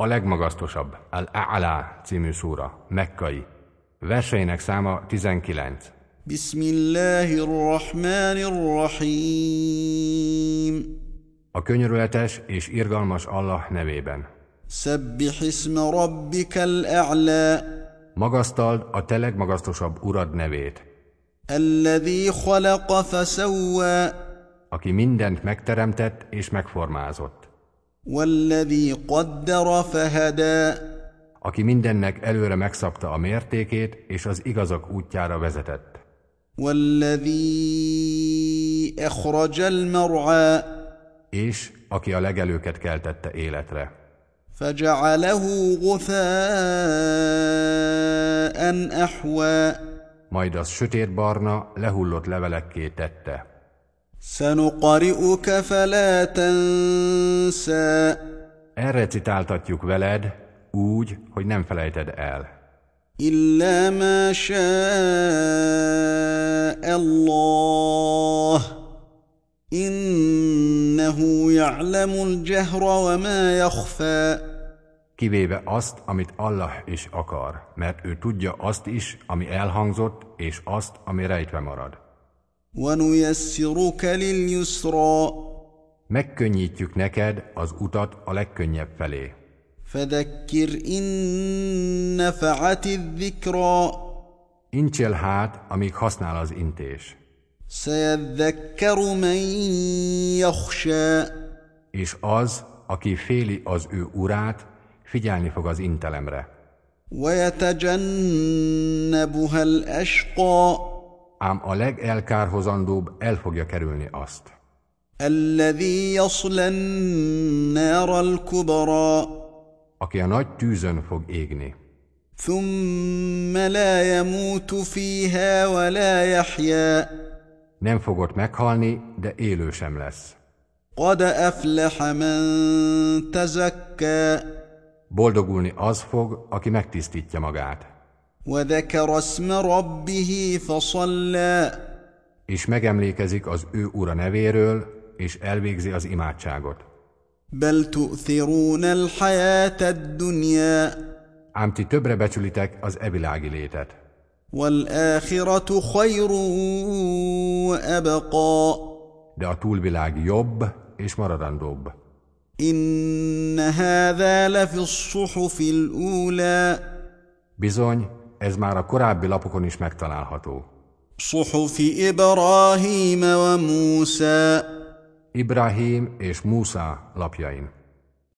A legmagasztosabb, Al-A'la című szúra, mekkai. Verseinek száma 19. Bismillahirrahmanirrahim. A könyörületes és irgalmas Allah nevében. Szebbih isma rabbikal a'la. Magasztald a te legmagasztosabb urad nevét. Alladhi khalaqa fasawwa. Aki mindent megteremtett és megformázott. والذي قدر فهدى aki mindennek előre megszabta a mértékét és az igazak útjára vezetett, والذي أخرج المرعى és aki a legelőket keltette életre, فجعله غثاء أحوى majd az sötétbarna, lehullott levelekké tette. سنقرئك فلا تنسى Elrecitáltatjuk veled úgy, hogy nem felejted el. إلا ما شاء الله إنه يعلم الجهر وما يخفى Kivéve azt, amit Allah is akar, mert ő tudja azt is, ami elhangzott, és azt, ami rejtve marad. ونيسرك لليسرى Megkönnyítjük neked az utat a legkönnyebb felé. فذكر إن نفعت الذكرى Incsél hát, amíg használ az intés, سيذكر من يخشى és az, aki féli az ő urát, figyelni fog az intelemre. ويتجنبها الأشقى Ám a legelkárhozandóbb el fogja kerülni azt, الذي يصلى النار الكبرى aki a nagy tűzön fog égni, ثم لا يموت فيها ولا يحيا nem fog ott meghalni, de élő sem lesz. قد أفلح من تزكى Boldogulni az fog, aki megtisztítja magát, وذكر اسم ربه فصلى és megemlékezik az ő ura nevéről, és elvégzi az imádságot. بل تؤثرون الحياة الدنيا Ám ti többre becsülitek az evilági létet, والآخرة خير وأبقى de a túlvilág jobb és maradandóbb. إن هذا لفي الصحف الأولى Bizony, ez már a korábbi lapokon is megtalálható. Suhufi Ibrahim wa Musa Ibrahim és Musa lapjain.